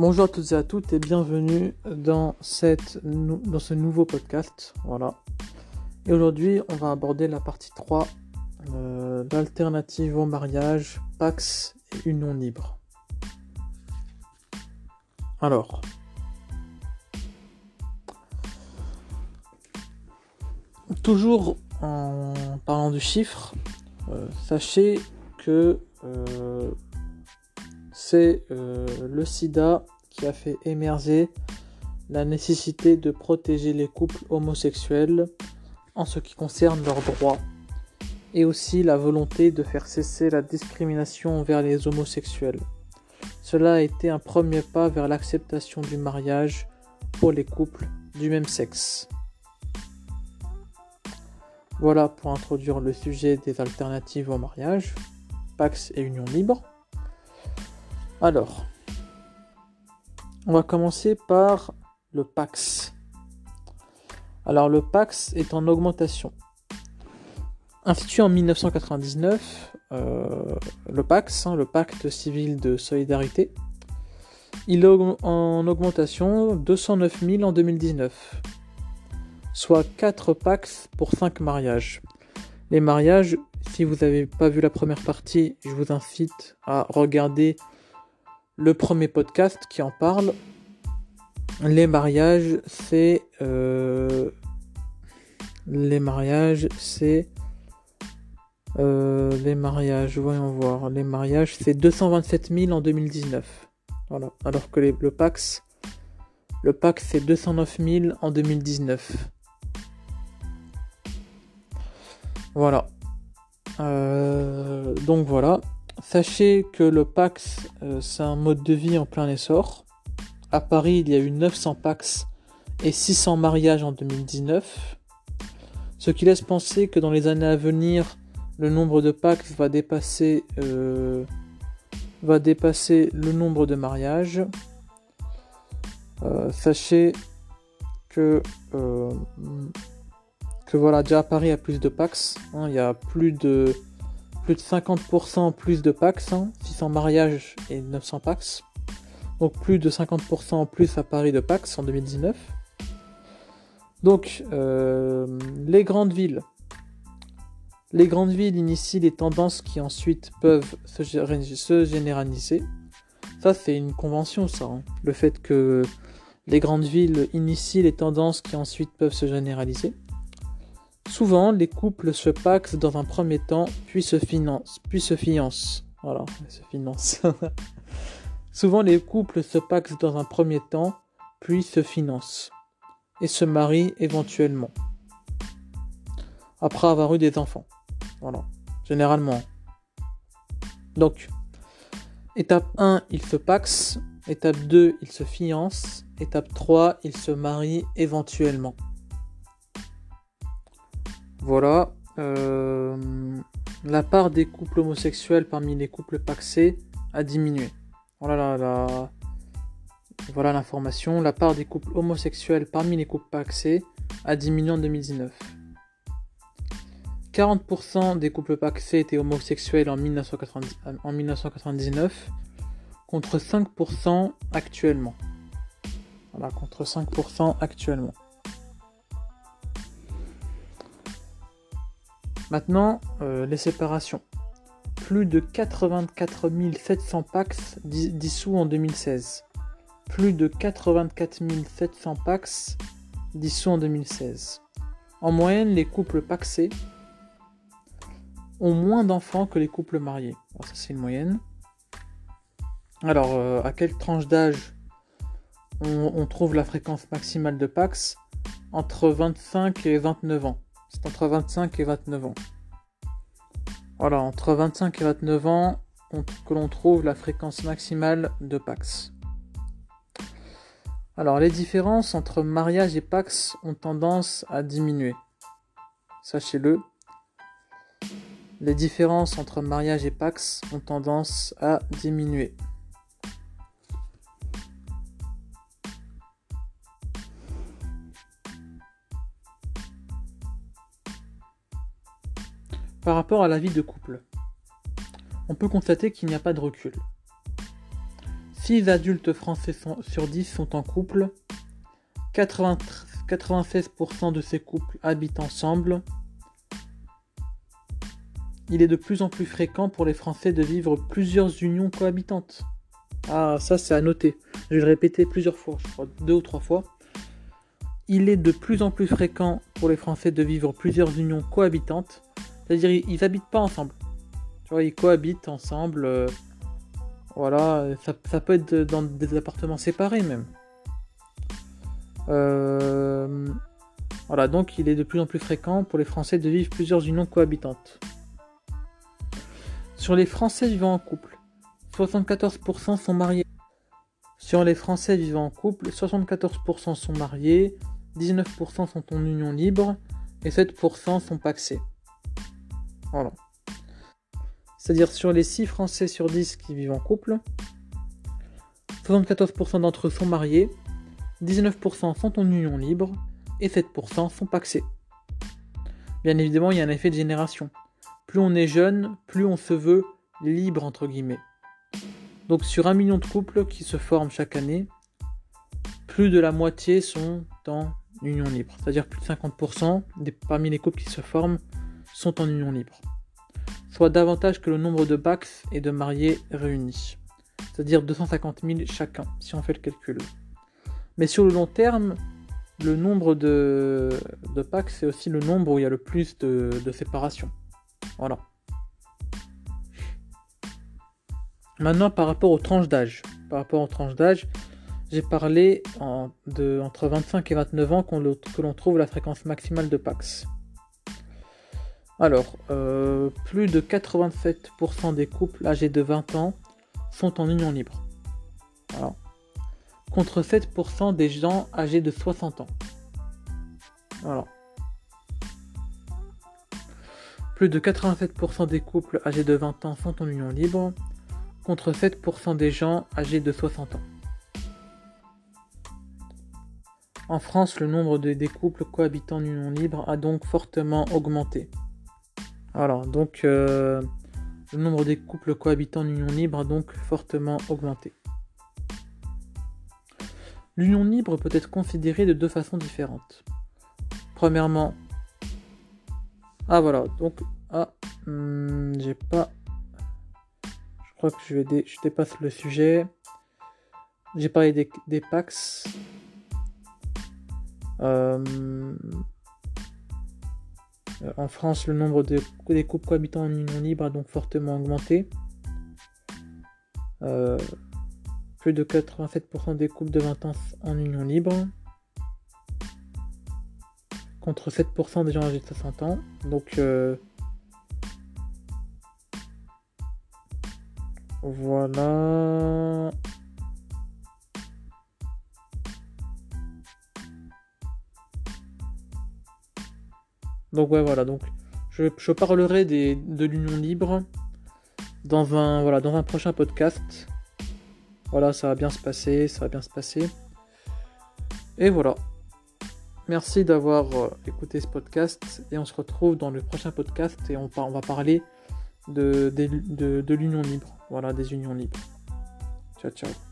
Bonjour à toutes et à toutes et bienvenue dans, ce nouveau podcast. Voilà. Et aujourd'hui, on va aborder la partie 3 euh, d'alternative au mariage, Pax et union libre. Alors, toujours en parlant du chiffre, euh, sachez que euh, c'est euh, le sida qui a fait émerger la nécessité de protéger les couples homosexuels en ce qui concerne leurs droits et aussi la volonté de faire cesser la discrimination envers les homosexuels. Cela a été un premier pas vers l'acceptation du mariage pour les couples du même sexe. Voilà pour introduire le sujet des alternatives au mariage, Pax et Union libre. Alors, on va commencer par le Pax. Alors le Pax est en augmentation. Institué en 1999, euh, le Pax, hein, le Pacte civil de solidarité, il est en augmentation 209 000 en 2019, soit 4 Pax pour 5 mariages. Les mariages, si vous n'avez pas vu la première partie, je vous incite à regarder le premier podcast qui en parle. Les mariages, c'est... Euh, les mariages, c'est... Euh, les mariages, voyons voir. Les mariages, c'est 227 000 en 2019. Voilà. Alors que le Pax, c'est 209 000 en 2019. Voilà. Euh, donc voilà. Sachez que le Pax, euh, c'est un mode de vie en plein essor. À Paris, il y a eu 900 Pax et 600 mariages en 2019. Ce qui laisse penser que dans les années à venir, le nombre de Pax va dépasser, euh, le nombre de mariages. Euh, sachez que, que voilà, déjà à Paris, il y a plus de Pax. Hein. il y a plus de plus de 50% plus de Pax, 600 hein, mariages et 900 Pax. Donc plus de 50% en plus à Paris de Pax en 2019. Donc euh, les grandes villes. Les grandes villes initient les tendances qui ensuite peuvent se, généraliser. Ça c'est une convention ça. Hein. Le fait que les grandes villes initient les tendances qui ensuite peuvent se généraliser. Souvent, les couples se paxent dans un premier temps, puis se financent, puis se fiancent. Voilà, se financent. Souvent, les couples se paxent dans un premier temps, puis se financent et se marient éventuellement après avoir eu des enfants. Voilà, généralement. Donc, étape 1, ils se paxent. Étape 2, ils se fiancent. Étape 3, ils se marient éventuellement. Voilà. Euh, la part des couples homosexuels parmi les couples paxés a diminué. Voilà la, voilà l'information. La part des couples homosexuels parmi les couples paxés a diminué en 2019. 40% des couples paxés étaient homosexuels en, 1999 contre 5% actuellement. Voilà, contre 5% actuellement. Maintenant, euh, les séparations. Plus de 84 700 Pax dissous en 2016. Plus de 84 700 Pax dissous en 2016. En moyenne, les couples paxés ont moins d'enfants que les couples mariés. ça, c'est une moyenne. Alors, euh, à quelle tranche d'âge on, on, trouve la fréquence maximale de Pax? Entre 25 et 29 ans c'est entre 25 et 29 ans. Voilà, entre 25 et 29 ans que l'on trouve la fréquence maximale de Pax. Alors les différences entre mariage et Pax ont tendance à diminuer. Sachez-le. Les différences entre mariage et Pax ont tendance à diminuer. Rapport à la vie de couple, on peut constater qu'il n'y a pas de recul. 6 adultes français sur 10 sont en couple. 96% de ces couples habitent ensemble. Il est de plus en plus fréquent pour les Français de vivre plusieurs unions cohabitantes. Ah, ça c'est à noter. Je vais le répéter plusieurs fois, je crois deux ou trois fois. Il est de plus en plus fréquent pour les Français de vivre plusieurs unions cohabitantes. C'est-à-dire ils n'habitent pas ensemble. Tu vois, ils cohabitent ensemble. Euh, voilà, ça, peut être dans des appartements séparés même. Euh, voilà, donc il est de plus en plus fréquent pour les Français de vivre plusieurs unions cohabitantes. Sur les Français vivant en couple, 74% sont mariés. Sur les Français vivant en couple, 74% sont mariés, 19% sont en union libre et 7% sont paxés. C'est-à-dire sur les 6 Français sur 10 qui vivent en couple, 74% d'entre eux sont mariés, 19% sont en union libre et 7% sont paxés. Bien évidemment, il y a un effet de génération. Plus on est jeune, plus on se veut libre entre guillemets. Donc sur un million de couples qui se forment chaque année, plus de la moitié sont en union libre. C'est-à-dire plus de 50% des, parmi les couples qui se forment sont en union libre soit davantage que le nombre de Pax et de mariés réunis, c'est-à-dire 250 000 chacun, si on fait le calcul. Mais sur le long terme, le nombre de, de Pax, c'est aussi le nombre où il y a le plus de, de séparation. Voilà. Maintenant, par rapport aux tranches d'âge. Par rapport aux tranches d'âge, j'ai parlé de, entre 25 et 29 ans que l'on trouve la fréquence maximale de Pax. Alors, euh, plus de 87% des couples âgés de 20 ans sont en union libre. Contre 7% des gens âgés de 60 ans. Voilà. Plus de 87% des couples âgés de 20 ans sont en union libre, contre 7% des gens âgés de 60 ans. En France, le nombre de, des couples cohabitant en union libre a donc fortement augmenté. Voilà, donc euh, le nombre des couples cohabitants en union libre a donc fortement augmenté. L'union libre peut être considérée de deux façons différentes. Premièrement, ah voilà, donc ah, hmm, j'ai pas, je crois que je vais je dépasse le sujet. J'ai parlé des, des Pax. Euh, en France, le nombre de, des couples cohabitants en union libre a donc fortement augmenté. Euh, plus de 87% des couples de 20 ans en union libre. Contre 7% des gens âgés de 60 ans. Donc euh, voilà. Donc ouais voilà, donc je, parlerai des, de l'union libre dans un, voilà, dans un prochain podcast. Voilà, ça va bien se passer, ça va bien se passer. Et voilà. Merci d'avoir euh, écouté ce podcast et on se retrouve dans le prochain podcast et on, va parler de, de, de l'union libre. Voilà, des unions libres. Ciao ciao.